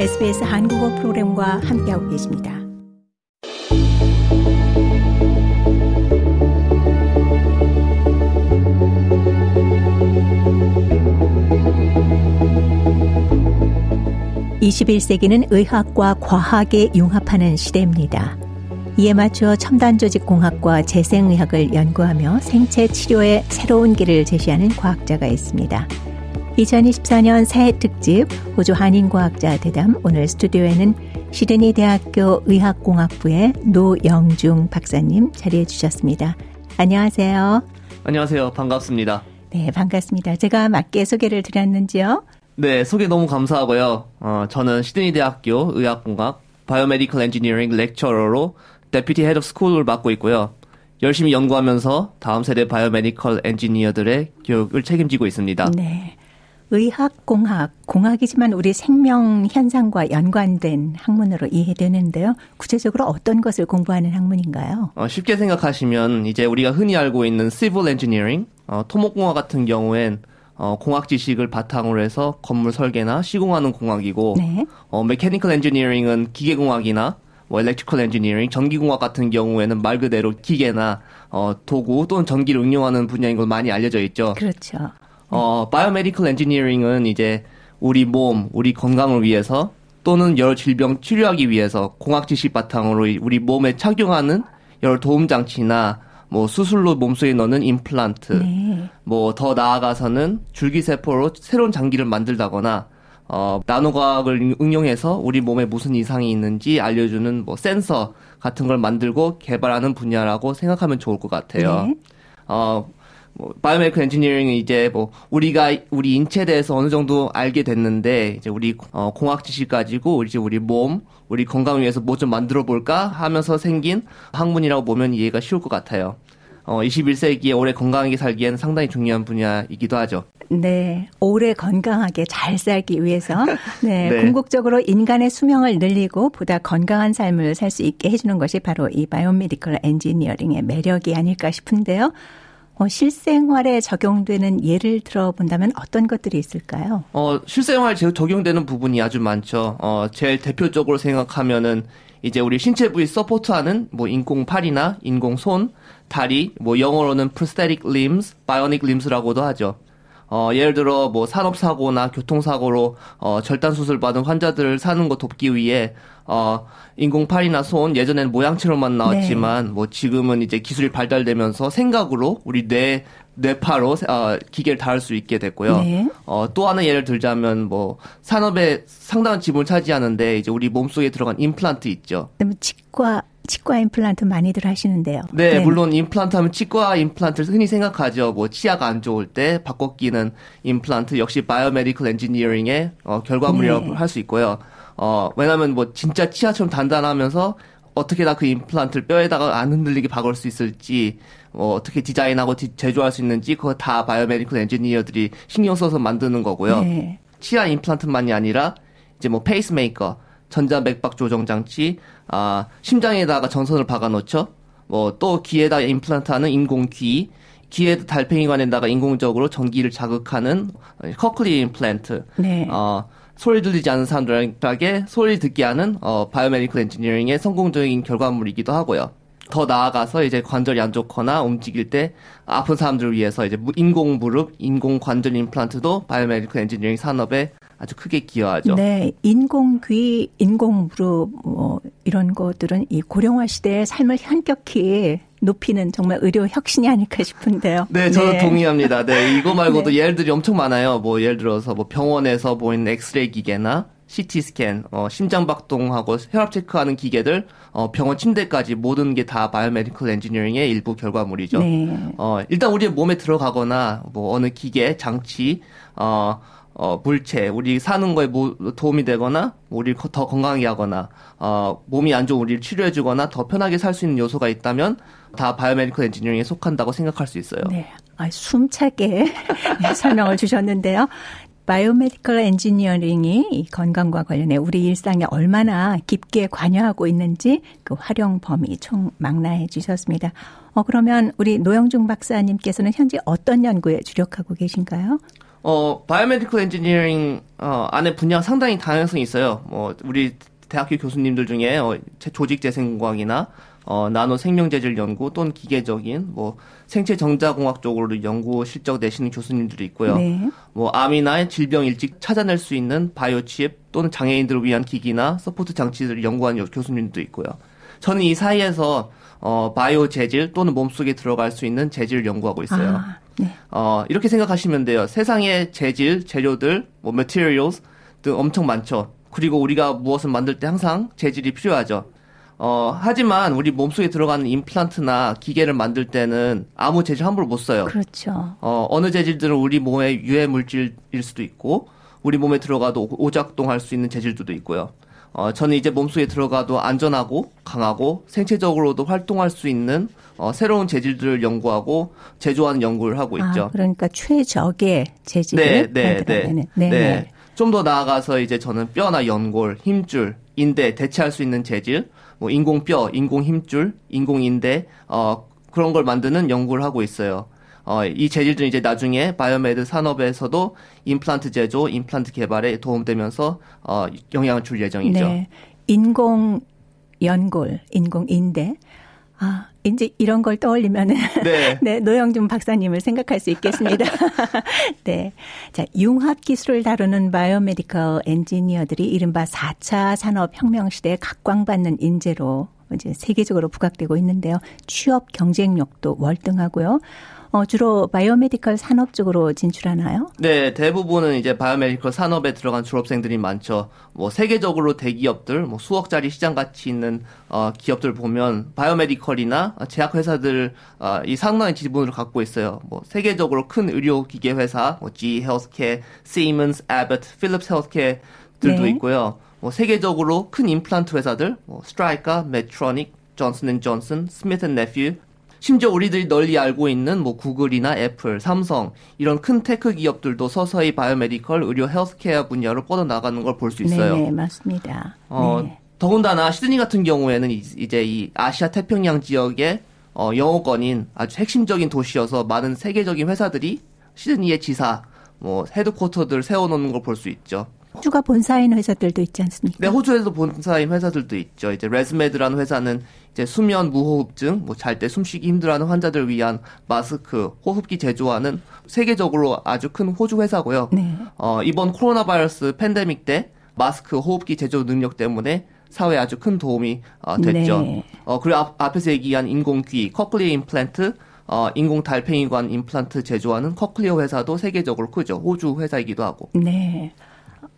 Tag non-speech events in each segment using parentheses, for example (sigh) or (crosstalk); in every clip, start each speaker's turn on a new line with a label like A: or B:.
A: SBS 한국어 프로그램과 함께하고 계십니다. (21세기는) 의학과 과학에 융합하는 시대입니다. 이에 맞춰 첨단조직공학과 재생의학을 연구하며 생체 치료의 새로운 길을 제시하는 과학자가 있습니다. 2024년 새해 특집 호주 한인과학자 대담 오늘 스튜디오에는 시드니 대학교 의학공학부의 노영중 박사님 자리해 주셨습니다. 안녕하세요.
B: 안녕하세요. 반갑습니다.
A: 네, 반갑습니다. 제가 맞게 소개를 드렸는지요?
B: 네, 소개 너무 감사하고요. 어, 저는 시드니 대학교 의학공학 biomedical engineering lecturer로 deputy head of school을 맡고 있고요. 열심히 연구하면서 다음 세대 biomedical engineer들의 교육을 책임지고 있습니다.
A: 네. 의학공학, 공학이지만 우리 생명 현상과 연관된 학문으로 이해되는데요. 구체적으로 어떤 것을 공부하는 학문인가요?
B: 어, 쉽게 생각하시면 이제 우리가 흔히 알고 있는 civil engineering, 어, 토목공학 같은 경우엔 어, 공학 지식을 바탕으로 해서 건물 설계나 시공하는 공학이고, 네. 어, mechanical engineering은 기계공학이나 뭐 엘렉트리컬 엔지니어링, 전기공학 같은 경우에는 말 그대로 기계나 어, 도구 또는 전기를 응용하는 분야인 걸 많이 알려져 있죠.
A: 그렇죠.
B: 어, biomedical engineering은 이제 우리 몸, 우리 건강을 위해서 또는 여러 질병 치료하기 위해서 공학 지식 바탕으로 우리 몸에 착용하는 여러 도움 장치나 뭐 수술로 몸속에 넣는 임플란트, 네. 뭐 더 나아가서는 줄기세포로 새로운 장기를 만들다거나 어, 나노과학을 응용해서 우리 몸에 무슨 이상이 있는지 알려주는 뭐 센서 같은 걸 만들고 개발하는 분야라고 생각하면 좋을 것 같아요. 네. 어, 뭐, biomedical engineering은 이제 뭐, 우리가, 우리 인체에 대해서 어느 정도 알게 됐는데, 이제 우리, 어, 공학 지식 가지고, 이제 우리 몸, 우리 건강을 위해서 뭐 좀 만들어 볼까 하면서 생긴 학문이라고 보면 이해가 쉬울 것 같아요. 어, 21세기에 오래 건강하게 살기에는 상당히 중요한 분야이기도 하죠.
A: 네. 오래 건강하게 잘 살기 위해서 네, (laughs) 네. 궁극적으로 인간의 수명을 늘리고 보다 건강한 삶을 살 수 있게 해주는 것이 바로 이 biomedical engineering의 매력이 아닐까 싶은데요. 어, 실생활에 적용되는 예를 들어본다면 어떤 것들이 있을까요?
B: 어, 실생활에 적용되는 부분이 아주 많죠. 어, 제일 대표적으로 생각하면은 이제 우리 신체 부위 서포트하는 뭐 인공 팔이나 인공 손, 다리, 뭐 영어로는 prosthetic limbs, bionic limbs라고도 하죠. 어, 예를 들어 뭐 산업사고나 교통사고로 어, 절단 수술 받은 환자들을 사는 거 돕기 위해 어, 인공팔이나 손 예전에는 모양체로만 나왔지만 네. 뭐 지금은 이제 기술이 발달되면서 생각으로 우리 뇌 뇌파로 어, 기계를 다룰 수 있게 됐고요. 네. 어, 또 하나 예를 들자면 뭐 산업에 상당한 지분을 차지하는데 이제 우리 몸속에 들어간 임플란트 있죠.
A: 그럼 치과 치과 임플란트 많이들 하시는데요.
B: 네, 네, 물론 임플란트 하면 치과 임플란트를 흔히 생각하죠. 뭐 치아가 안 좋을 때 바꿔 끼는 임플란트 역시 biomedical engineering의 어, 결과물이라고 네. 할 수 있고요. 어, 왜냐면 뭐 진짜 치아처럼 단단하면서 어떻게 다 그 임플란트를 뼈에다가 안 흔들리게 박을 수 있을지, 뭐 어떻게 디자인하고 디, 제조할 수 있는지 그거 다 biomedical engineer들이 신경 써서 만드는 거고요. 네. 치아 임플란트만이 아니라 이제 뭐 페이스메이커, 전자 맥박 조정 장치, 아, 심장에다가 전선을 박아 놓죠. 뭐 또 귀에다 임플란트하는 인공 귀, 귀에 달팽이관에다가 인공적으로 전기를 자극하는 cochlear implant. 네. 어, 소리 들리지 않는 사람들에게 소리 듣게 하는 어, biomedical engineering의 성공적인 결과물이기도 하고요. 더 나아가서 이제 관절이 안 좋거나 움직일 때 아픈 사람들을 위해서 이제 인공 무릎, 인공 관절 임플란트도 biomedical engineering 산업에 아주 크게 기여하죠.
A: 네, 인공귀, 인공무릎 뭐 이런 것들은 이 고령화 시대의 삶을 현격히 높이는 정말 의료 혁신이 아닐까 싶은데요.
B: 네, 저도 네. 동의합니다. 네, 이거 말고도 (laughs) 네. 예들이 엄청 많아요. 뭐 예를 들어서 뭐 병원에서 보이는 엑스레이 기계나 CT 스캔, 어, 심장 박동하고 혈압 체크하는 기계들, 어, 병원 침대까지 모든 게 다 biomedical engineering의 일부 결과물이죠. 네. 어, 일단 우리 몸에 들어가거나 뭐 어느 기계, 장치, 어, 어, 물체, 우리 사는 거에 뭐 도움이 되거나, 우리 더 건강하게 하거나, 어, 몸이 안 좋은 우리를 치료해주거나, 더 편하게 살 수 있는 요소가 있다면, 다 biomedical engineering에 속한다고 생각할 수 있어요.
A: 네. 아, 숨차게 (laughs) 설명을 주셨는데요. biomedical engineering이 건강과 관련해 우리 일상에 얼마나 깊게 관여하고 있는지 그 활용 범위 총 망라해 주셨습니다. 어, 그러면 우리 노영중 박사님께서는 현재 어떤 연구에 주력하고 계신가요?
B: 어, biomedical engineering 어, 안에 분야가 상당히 다양성이 있어요. 뭐 우리 대학교 교수님들 중에 어, 조직 재생공학이나 어, 나노 생명재질 연구 또는 기계적인 뭐 생체 전자공학 쪽으로 연구 실적 내시는 교수님들이 있고요. 네. 뭐 암이나 질병 일찍 찾아낼 수 있는 바이오 칩 또는 장애인들을 위한 기기나 support 장치들을 연구하는 교수님도 있고요. 저는 이 사이에서 어, 바이오 재질 또는 몸속에 들어갈 수 있는 재질을 연구하고 있어요. 아, 네. 어, 이렇게 생각하시면 돼요. 세상의 재질, 재료들, 뭐 materials 등 엄청 많죠. 그리고 우리가 무엇을 만들 때 항상 재질이 필요하죠. 어, 하지만 우리 몸속에 들어가는 임플란트나 기계를 만들 때는 아무 재질 함부로 못 써요.
A: 그렇죠.
B: 어, 어느 재질들은 우리 몸의 유해 물질일 수도 있고 우리 몸에 들어가도 오작동할 수 있는 재질들도 있고요. 어, 저는 이제 몸속에 들어가도 안전하고 강하고 생체적으로도 활동할 수 있는 어, 새로운 재질들을 연구하고 제조하는 연구를 하고 아, 있죠. 아,
A: 그러니까 최적의 재질을 네, 네, 네,
B: 네. 네. 좀 더 나아가서 이제 저는 뼈나 연골, 힘줄, 인대 대체할 수 있는 재질, 뭐 인공 뼈, 인공 힘줄, 인공 인대 어 그런 걸 만드는 연구를 하고 있어요. 어, 이 재질들은 이제 나중에 biomed 산업에서도 임플란트 제조, 임플란트 개발에 도움되면서 어, 영향을 줄 예정이죠. 네.
A: 인공 연골, 인공 인대. 아, 이제 이런 걸 떠올리면은 (laughs) 네. (laughs) 네, 노영중 박사님을 생각할 수 있겠습니다. (laughs) 네. 자, 융합 기술을 다루는 biomedical engineer들이 이른바 4차 산업 혁명 시대에 각광받는 인재로 이제 세계적으로 부각되고 있는데요. 취업 경쟁력도 월등하고요. 어, 주로 biomedical 산업 쪽으로 진출하나요?
B: 네, 대부분은 이제 biomedical 산업에 들어간 졸업생들이 많죠. 뭐 세계적으로 대기업들, 뭐 수억짜리 시장 가치 있는 어, 기업들 보면 biomedical이나 제약 회사들 어, 이 상당한 지분을 갖고 있어요. 뭐 세계적으로 큰 의료 기계 회사, 뭐 GE Healthcare, Siemens, Abbott, Philips Healthcare 들도 네. 있고요. 뭐 세계적으로 큰 임플란트 회사들, 뭐 Stryker, Medtronic, Johnson & Johnson, Smith & Nephew, 심지어 우리들이 널리 알고 있는 뭐 구글이나 애플, 삼성 이런 큰 tech 기업들도 서서히 biomedical, 의료 헬스케어 분야로 뻗어 나가는 걸 볼 수 있어요.
A: 네, 맞습니다.
B: 어, 네. 더군다나 시드니 같은 경우에는 이제 이 아시아 태평양 지역의 어, 영어권인 아주 핵심적인 도시여서 많은 세계적인 회사들이 시드니의 지사, 뭐 헤드쿼터들 세워놓는 걸 볼 수 있죠.
A: 호주가 본사인 회사들도 있지 않습니까?
B: 네, 호주에서 본사인 회사들도 있죠. 이제 ResMed라는 회사는 이제 수면 무호흡증, 뭐 잘 때 숨쉬기 힘들어하는 환자들 위한 마스크, 호흡기 제조하는 세계적으로 아주 큰 호주 회사고요. 네. 어, 이번 코로나 바이러스 팬데믹 때 마스크, 호흡기 제조 능력 때문에 사회에 아주 큰 도움이 어, 됐죠. 네. 어, 그리고 앞, 앞에서 얘기한 인공귀, cochlear 임플란트, 어, 인공 달팽이관 임플란트 제조하는 Cochlear 회사도 세계적으로 크죠. 호주 회사이기도 하고.
A: 네.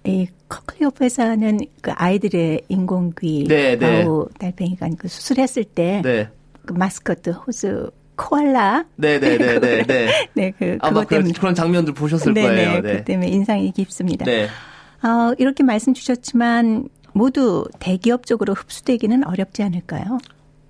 A: 이 Cochlear 회사는 그 아이들의 인공귀 네, 네. 아우 달팽이관 그 수술했을 때그 네. 그 마스코트 호주 코알라
B: 네네네네 네,
A: 네, 네. (laughs) 그
B: 아마 그런, 그런 장면들 보셨을 거예요.
A: 네. 그 때문에 인상이 깊습니다. 네. 어, 이렇게 말씀 주셨지만 모두 대기업 쪽으로 흡수되기는 어렵지 않을까요?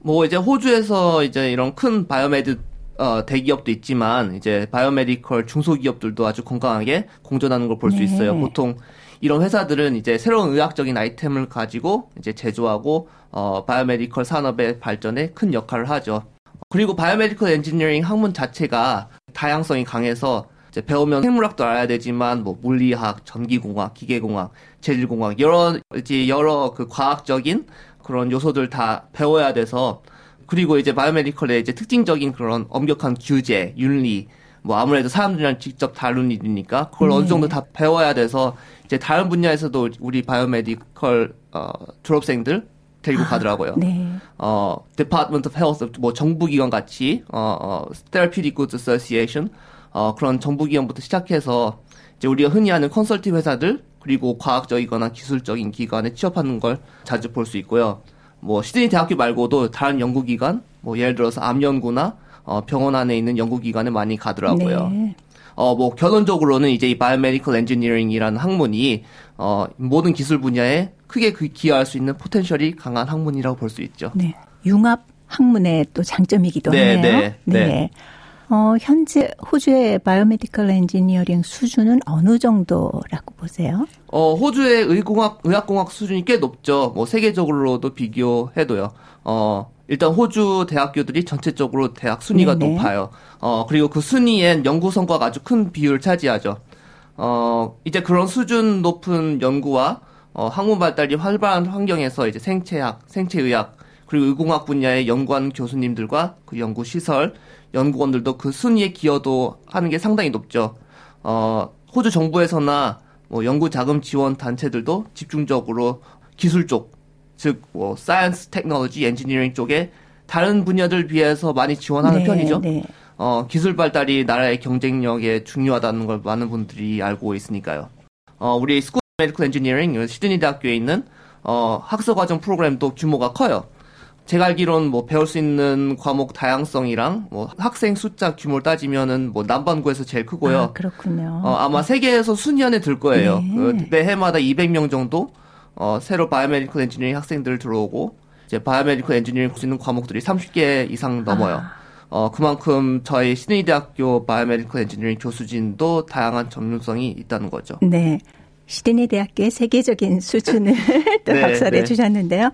B: 뭐 이제 호주에서 이제 이런 큰 biomed 어, 대기업도 있지만 이제 biomedical 중소기업들도 아주 건강하게 공존하는 걸 볼수 네. 있어요. 보통 이런 회사들은 이제 새로운 의학적인 아이템을 가지고 이제 제조하고 어, biomedical 산업의 발전에 큰 역할을 하죠. 그리고 biomedical engineering 학문 자체가 다양성이 강해서 이제 배우면 생물학도 알아야 되지만 뭐 물리학, 전기공학, 기계공학, 재질공학 여러 이제 여러 그 과학적인 그런 요소들 다 배워야 돼서 그리고 이제 biomedical의 이제 특징적인 그런 엄격한 규제, 윤리 뭐 아무래도 사람들이랑 직접 다룬 일이니까 그걸 네. 어느 정도 다 배워야 돼서 이제 다른 분야에서도 우리 biomedical 어, 졸업생들 데리고 아, 가더라고요. 네. 어, Department of Health 뭐 정부기관 같이 어, 어 Therapeutic Goods Association 어 그런 정부기관부터 시작해서 이제 우리가 흔히 하는 컨설팅 회사들 그리고 과학적이거나 기술적인 기관에 취업하는 걸 자주 볼 수 있고요. 뭐 시드니 대학교 말고도 다른 연구기관 뭐 예를 들어서 암연구나 어, 병원 안에 있는 연구기관에 많이 가더라고요. 네. 어, 뭐, 결론적으로는 이제 이 biomedical engineering이라는 학문이, 어, 모든 기술 분야에 크게 그 기여할 수 있는 potential이 강한 학문이라고 볼 수 있죠.
A: 네. 융합 학문의 또 장점이기도 네, 하네요. 네, 네. 네. 어, 현재 호주의 biomedical engineering 수준은 어느 정도라고 보세요?
B: 어, 호주의 의공학, 의학공학 수준이 꽤 높죠. 뭐, 세계적으로도 비교해도요. 어, 일단 호주 대학교들이 전체적으로 대학 순위가 네네. 높아요. 어, 그리고 그 순위엔 연구 성과가 아주 큰 비율을 차지하죠. 어, 이제 그런 수준 높은 연구와 어, 학문 발달이 활발한 환경에서 이제 생체학, 생체의학, 그리고 의공학 분야의 연구하는 교수님들과 그 연구 시설, 연구원들도 그 순위에 기여도 하는 게 상당히 높죠. 어, 호주 정부에서나 뭐 연구 자금 지원 단체들도 집중적으로 기술 쪽, 즉, 뭐, science, technology, engineering 쪽에 다른 분야들 비해서 많이 지원하는 네, 편이죠. 네. 어, 기술 발달이 나라의 경쟁력에 중요하다는 걸 많은 분들이 알고 있으니까요. 어, 우리 School Biomedical Engineering 시드니 대학교에 있는 어, 학사 과정 프로그램도 규모가 커요. 제가 알기로는 뭐 배울 수 있는 과목 다양성이랑 뭐 학생 숫자 규모를 따지면은 뭐 남반구에서 제일 크고요. 아,
A: 그렇군요.
B: 어, 아마 세계에서 순위 안에 들 거예요. 네. 그 매 해마다 200명 정도 어, 새로 biomedical engineering 학생들 들어오고 이제 biomedical engineering 할수 있는 과목들이 30개 이상 넘어요. 아. 어, 그만큼 저희 시드니 대학교 biomedical engineering 교수진도 다양한 전문성이 있다는 거죠.
A: 네. 시드니 대학교의 세계적인 수준을 (laughs) (laughs) 또 네, 박살해 네. 주셨는데요.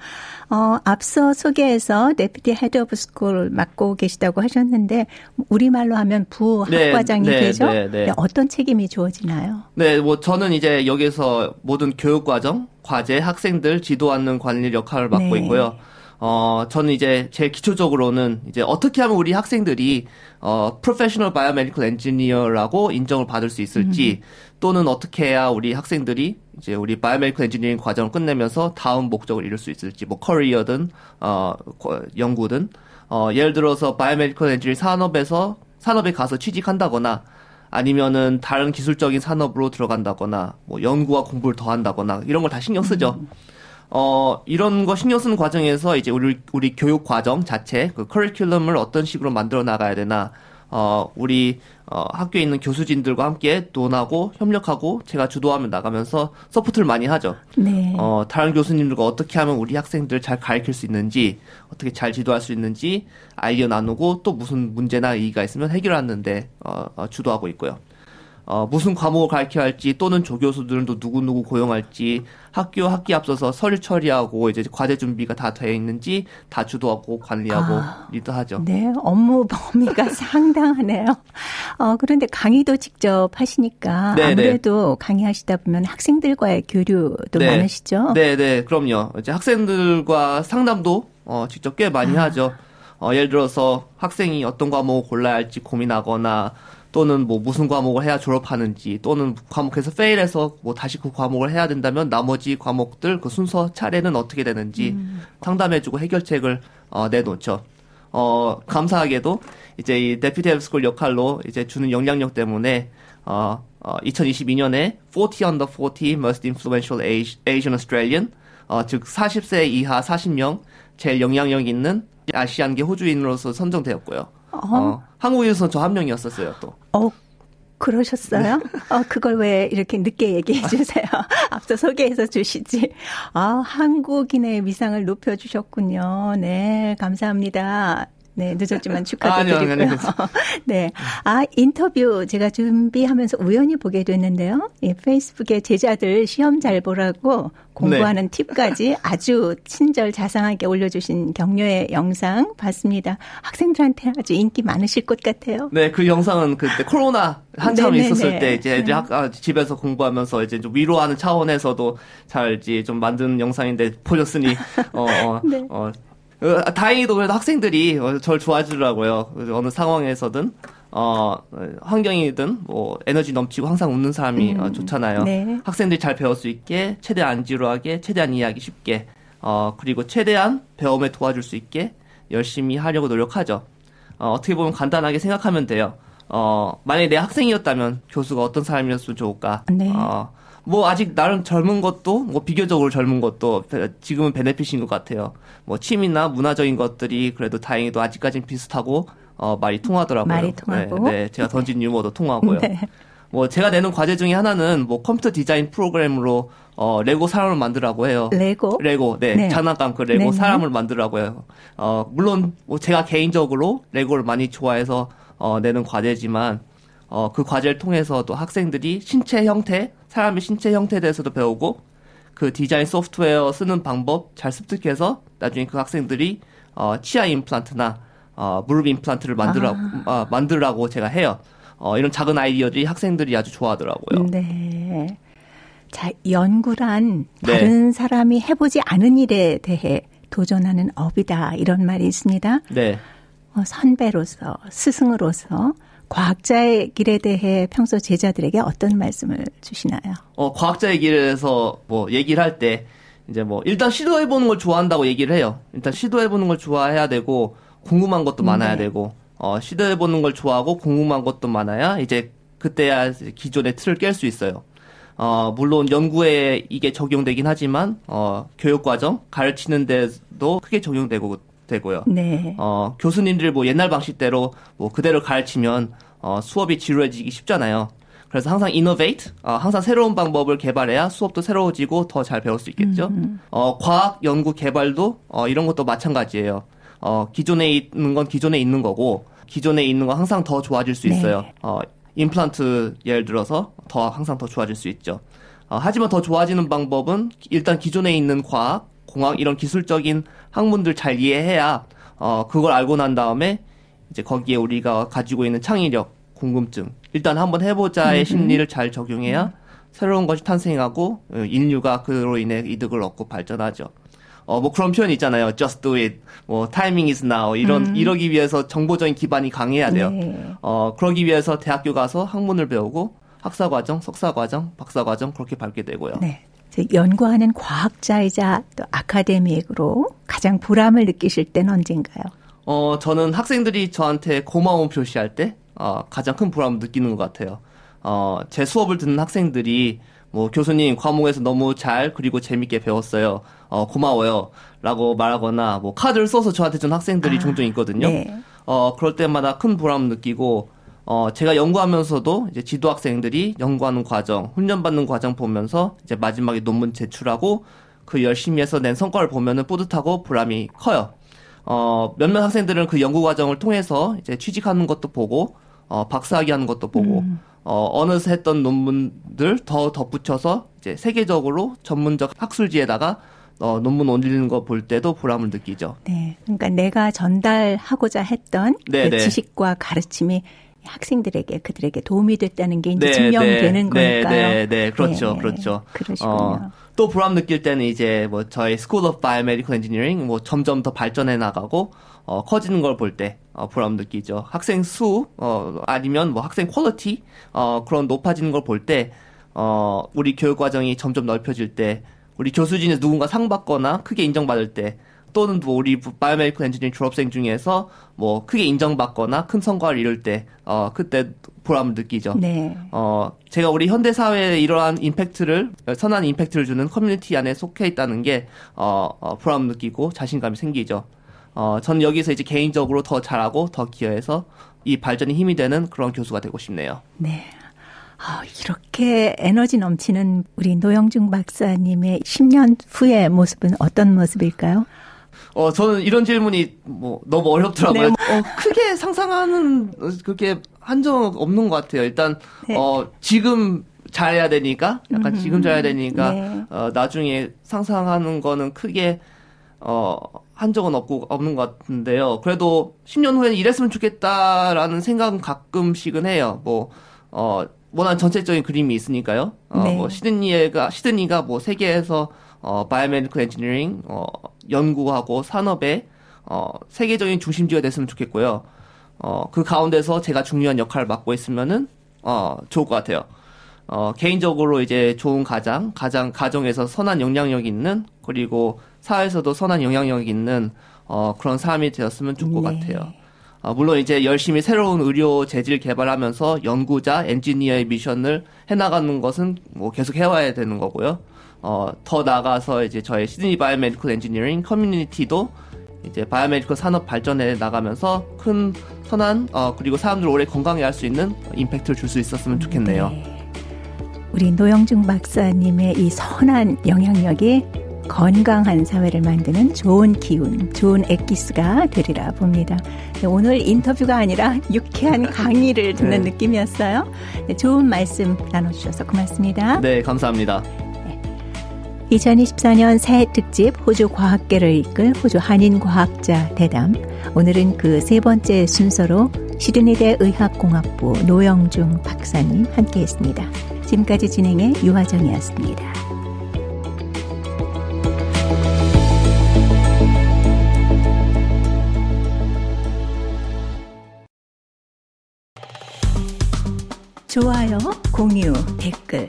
A: 어, 앞서 소개해서 Deputy Head of School을 맡고 계시다고 하셨는데 우리말로 하면 부학과장이 네, 네 되죠. 네, 네, 어떤 책임이 주어지나요?
B: 네, 뭐 저는 이제 여기서 모든 교육 과정, 과제, 학생들 지도하는 관리 역할을 맡고 있고요. 어, 저는 이제 제일 기초적으로는 이제 어떻게 하면 우리 학생들이 어, professional biomedical engineer라고 인정을 받을 수 있을지 음. 또는 어떻게 해야 우리 학생들이 이제 우리 biomedical engineering 과정을 끝내면서 다음 목적을 이룰 수 있을지 뭐 career든 어, 연구든 어, 예를 들어서 biomedical engineering 산업에서 산업에 가서 취직한다거나 아니면은 다른 기술적인 산업으로 들어간다거나 뭐 연구와 공부를 더 한다거나 이런 걸 다 신경 쓰죠. 음. 어, 이런 거 신경 쓰는 과정에서 이제 우리, 우리 교육 과정 자체, 그 커리큘럼을 어떤 식으로 만들어 나가야 되나, 어, 우리, 어, 학교에 있는 교수진들과 함께 논하고 협력하고 제가 주도해 나가면서 support를 많이 하죠. 네. 어, 다른 교수님들과 어떻게 하면 우리 학생들 잘 가르칠 수 있는지, 어떻게 잘 지도할 수 있는지 아이디어 나누고 또 무슨 문제나 이의가 있으면 해결하는데, 어, 어 주도하고 있고요. 어, 무슨 과목을 가르쳐야 할지 또는 조교수들도 누구누구 고용할지 학교 학기 앞서서 서류 처리하고 이제 과제 준비가 다 되어 있는지 다 주도하고 관리하고 아, 리드하죠.
A: 네, 업무 (laughs) 범위가 상당하네요. 어, 그런데 강의도 직접 하시니까 네네. 아무래도 네. 강의하시다 보면 학생들과의 교류도 네. 많으시죠?
B: 네, 네, 그럼요. 이제 학생들과 상담도 어, 직접 꽤 많이 아. 하죠. 어, 예를 들어서 학생이 어떤 과목을 골라야 할지 고민하거나 또는 뭐 무슨 과목을 해야 졸업하는지 또는 과목에서 페일해서 뭐 다시 그 과목을 해야 된다면 나머지 과목들 그 순서 차례는 어떻게 되는지 음. 상담해주고 해결책을 어, 내놓죠. 어, 감사하게도 이제 이 데피티 앱스쿨 역할로 이제 주는 영향력 때문에 어, 어 2022년에 40 under 40 most influential Asian Australian 어, 즉 40세 이하 40명 제일 영향력 있는 아시안계 호주인으로서 선정되었고요. 어. 어 한국에서 저 한 명이었었어요, 또.
A: 어, 그러셨어요? 네. 어, 그걸 왜 이렇게 늦게 얘기해 주세요? (laughs) 앞서 소개해서 주시지. 아, 한국인의 위상을 높여주셨군요. 네, 감사합니다. 네, 늦었지만 축하드리고요. 아니요. (laughs) 네. 아, 인터뷰 제가 준비하면서 우연히 보게 됐는데요. 예, 페이스북에 제자들 시험 잘 보라고 공부하는 네. 팁까지 (laughs) 아주 친절 자상하게 올려주신 격려의 영상 봤습니다. 학생들한테 아주 인기 많으실 것 같아요.
B: 네, 그 영상은 그때 코로나 한참 네네네. 있었을 때 이제 네. 학, 집에서 공부하면서 이제 좀 위로하는 차원에서도 잘 이제 좀 만든 영상인데 보셨으니 (laughs) 어, 어, 네. 어 어, 다행히도 그래도 학생들이 어, 절 좋아해 주더라고요. 어느 상황에서든 어, 환경이든 뭐 에너지 넘치고 항상 웃는 사람이 어, 음, 어, 좋잖아요. 네. 학생들이 잘 배울 수 있게 최대한 안 지루하게 최대한 이해하기 쉽게 어, 그리고 최대한 배움에 도와줄 수 있게 열심히 하려고 노력하죠. 어, 어떻게 보면 간단하게 생각하면 돼요. 어, 만약에 내 학생이었다면 교수가 어떤 사람이었으면 좋을까? 네. 어, 뭐 아직 나름 젊은 것도 뭐 비교적으로 젊은 것도 지금은 benefit인 것 같아요. 뭐 취미나 문화적인 것들이 그래도 다행히도 아직까지는 비슷하고 어 말이 통하더라고요.
A: 말이 통하고.
B: 네, 네 제가 던진 유머도 통하고요. 네. 뭐 제가 내는 과제 중에 하나는 뭐 컴퓨터 디자인 프로그램으로 어 레고 사람을 만들라고 해요.
A: 레고?
B: 레고. 네. 네. 장난감 그 레고 네 사람을 만들라고 해요. 어 물론 뭐 제가 개인적으로 레고를 많이 좋아해서 어 내는 과제지만 어 그 과제를 통해서 또 학생들이 신체 형태 사람의 신체 형태에 대해서도 배우고 그 디자인 소프트웨어 쓰는 방법 잘 습득해서 나중에 그 학생들이 어, 치아 임플란트나 어, 무릎 임플란트를 만들어 아. 어, 만들라고 제가 해요. 어, 이런 작은 아이디어들이 학생들이 아주 좋아하더라고요.
A: 네. 자, 연구란 네. 다른 네. 사람이 해보지 않은 일에 대해 도전하는 업이다. 이런 말이 있습니다.
B: 네.
A: 어, 선배로서, 스승으로서 과학자의 길에 대해 평소 제자들에게 어떤 말씀을 주시나요?
B: 어, 과학자의 길에서 뭐 얘기를 할 때 이제 뭐 일단 시도해 보는 걸 좋아한다고 얘기를 해요. 일단 시도해 보는 걸 좋아해야 되고 궁금한 것도 많아야 네. 되고 어, 시도해 보는 걸 좋아하고 궁금한 것도 많아야 이제 그때야 기존의 틀을 깰 수 있어요. 어, 물론 연구에 이게 적용되긴 하지만, 어, 교육 과정, 가르치는 데도 크게 적용되고, 되고요.
A: 네.
B: 어, 교수님들 뭐 옛날 방식대로 뭐 그대로 가르치면, 어, 수업이 지루해지기 쉽잖아요. 그래서 항상 innovate, 어, 항상 새로운 방법을 개발해야 수업도 새로워지고 더 잘 배울 수 있겠죠. 음. 어, 과학 연구 개발도, 어, 이런 것도 마찬가지예요. 어, 기존에 있는 건 기존에 있는 거고, 기존에 있는 건 항상 더 좋아질 수 네. 있어요. 네. 어, 임플란트 예를 들어서 더 항상 더 좋아질 수 있죠. 어, 하지만 더 좋아지는 방법은 일단 기존에 있는 과학, 공학 이런 기술적인 학문들 잘 이해해야 어, 그걸 알고 난 다음에 이제 거기에 우리가 가지고 있는 창의력, 궁금증 일단 한번 해보자의 심리를 잘 적용해야 새로운 것이 탄생하고 어, 인류가 그로 인해 이득을 얻고 발전하죠. 어, 뭐 그런 표현 있잖아요. just do it. 뭐 timing is now. 이런, 음. 이러기 위해서 정보적인 기반이 강해야 돼요. 네. 어, 그러기 위해서 대학교 가서 학문을 배우고 학사과정, 석사과정, 박사과정 그렇게 밟게 되고요.
A: 네. 연구하는 과학자이자 또 아카데믹으로 가장 보람을 느끼실 때는 언젠가요?
B: 어, 저는 학생들이 저한테 고마움 표시할 때, 어, 가장 큰 보람을 느끼는 것 같아요. 어, 제 수업을 듣는 학생들이 뭐 교수님 과목에서 너무 잘 그리고 재밌게 배웠어요. 어, 고마워요. 라고 말하거나 뭐 카드를 써서 저한테 준 학생들이 아, 종종 있거든요. 네. 어, 그럴 때마다 큰 보람 느끼고 어, 제가 연구하면서도 이제 지도 학생들이 연구하는 과정, 훈련받는 과정 보면서 이제 마지막에 논문 제출하고 그 열심히 해서 낸 성과를 보면은 뿌듯하고 보람이 커요. 어, 몇몇 학생들은 그 연구 과정을 통해서 이제 취직하는 것도 보고, 어, 박사학위 하는 것도 보고, 음. 어, 어느새 했던 논문들 더 덧붙여서 이제 세계적으로 전문적 학술지에다가 어, 논문 올리는 거 볼 때도 보람을 느끼죠.
A: 네. 그러니까 내가 전달하고자 했던 그 네, 그 지식과 가르침이 학생들에게 그들에게 도움이 됐다는 게 이제 네, 증명되는 네, 거니까요.
B: 네, 네, 그렇죠, 네, 그렇죠.
A: 그러시군요. 어,
B: 또 보람 느낄 때는 이제 뭐 저희 School of Biomedical Engineering 뭐 점점 더 발전해 나가고 어, 커지는 걸 볼 때 어, 보람 느끼죠. 학생 수 어, 아니면 뭐 학생 quality 어, 그런 높아지는 걸 볼 때 어, 우리 교육 과정이 점점 넓혀질 때 우리 교수진에서 누군가 상 받거나 크게 인정받을 때 또는 뭐 우리 Biomedical Engineering 졸업생 중에서 뭐 크게 인정받거나 큰 성과를 이룰 때, 어, 그때 보람을 느끼죠.
A: 네.
B: 어, 제가 우리 현대 사회에 이러한 impact를, 선한 impact를 주는 커뮤니티 안에 속해 있다는 게, 어, 어 보람 느끼고 자신감이 생기죠. 어, 전 여기서 이제 개인적으로 더 잘하고 더 기여해서 이 발전에 힘이 되는 그런 교수가 되고 싶네요.
A: 네. 아, 이렇게 에너지 넘치는 우리 노영중 박사님의 10년 후의 모습은 어떤 모습일까요?
B: 어, 저는 이런 질문이 뭐 너무 어렵더라고요. 네. 어, (laughs) 크게 상상하는 그게 한적 없는 것 같아요. 일단, 네. 어, 지금 잘해야 되니까, 약간 음, 지금 잘해야 되니까, 네. 어, 나중에 상상하는 거는 크게, 어, 한 적은 없고, 없는 것 같은데요. 그래도 10년 후에는 이랬으면 좋겠다라는 생각은 가끔씩은 해요. 뭐, 어, 워낙 전체적인 그림이 있으니까요. 어, 네. 뭐 시드니가 시드니가 뭐 세계에서 어 Biomedical Engineering 어 연구하고 산업의 어 세계적인 중심지가 됐으면 좋겠고요. 어 그 가운데서 제가 중요한 역할을 맡고 있으면은 어 좋을 것 같아요. 어 개인적으로 이제 좋은 가장, 가장 가정에서 선한 영향력 있는 그리고 사회에서도 선한 영향력 있는 어 그런 사람이 되었으면 좋을 것 네. 같아요. 어, 물론 이제 열심히 새로운 의료 재질 개발하면서 연구자, 엔지니어의 미션을 해나가는 것은 뭐 계속 해와야 되는 거고요. 어, 더 나가서 이제 저희 시드니 Biomedical Engineering 커뮤니티도 이제 biomedical 산업 발전에 나가면서 큰 선한 어, 그리고 사람들 오래 건강해 할수 있는 impact를 줄 수 있었으면 좋겠네요. 네.
A: 우리 노영중 박사님의 이 선한 영향력이 건강한 사회를 만드는 좋은 기운, 좋은 엑기스가 되리라 봅니다. 네, 오늘 인터뷰가 아니라 유쾌한 (laughs) 강의를 듣는 네. 느낌이었어요. 네, 좋은 말씀 나눠주셔서 고맙습니다.
B: 네, 감사합니다.
A: 2024년 새 특집 호주 과학계를 이끌 호주 한인 과학자 대담. 오늘은 그 세 번째 순서로 시드니대 의학공학부 노영중 박사님 함께 했습니다. 지금까지 진행의 유화정이었습니다. 좋아요, 공유, 댓글,